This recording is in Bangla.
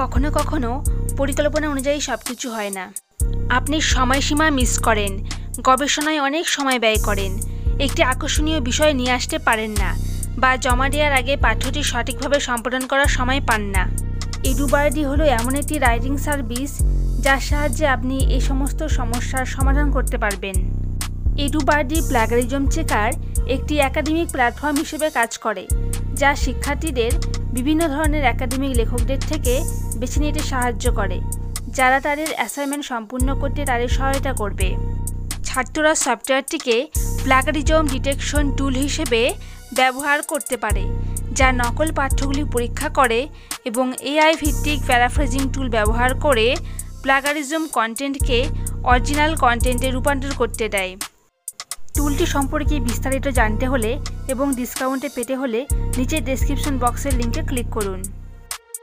কখনো কখনো পরিকল্পনা অনুযায়ী সব কিছু হয় না। আপনি সময়সীমা মিস করেন, গবেষণায় অনেক সময় ব্যয় করেন, একটি আকর্ষণীয় বিষয় নিয়ে আসতে পারেন না বা জমা দেওয়ার আগে পাঠ্যটি সঠিকভাবে সম্পাদন করার সময় পান না। এডুবারডি হলো এমন একটি রাইটিং সার্ভিস যার সাহায্যে আপনি এই সমস্ত সমস্যার সমাধান করতে পারবেন। এডুবারডি প্লাগারিজম চেকার একটি একাডেমিক প্ল্যাটফর্ম হিসেবে কাজ করে, যা শিক্ষার্থীদের বিভিন্ন ধরনের একাডেমিক লেখকদের থেকে বেছে নিতে সাহায্য করে, যারা তাদের অ্যাসাইনমেন্ট সম্পূর্ণ করতে তাদের সহায়তা করবে। ছাত্ররা সফটওয়্যারটিকে প্লাগারিজম ডিটেকশন টুল হিসেবে ব্যবহার করতে পারে, যা নকল পাঠ্যগুলি পরীক্ষা করে এবং এআই ভিত্তিক প্যারাফ্রেজিং টুল ব্যবহার করে প্লাগারিজম কন্টেন্টকে অরিজিনাল কন্টেন্টে রূপান্তর করতে দেয়। টুলটি সম্পর্কে বিস্তারিত জানতে হলে এবং ডিসকাউন্টে পেতে হলে নিচে ডেসক্রিপশন বক্সের লিঙ্কে ক্লিক করুন।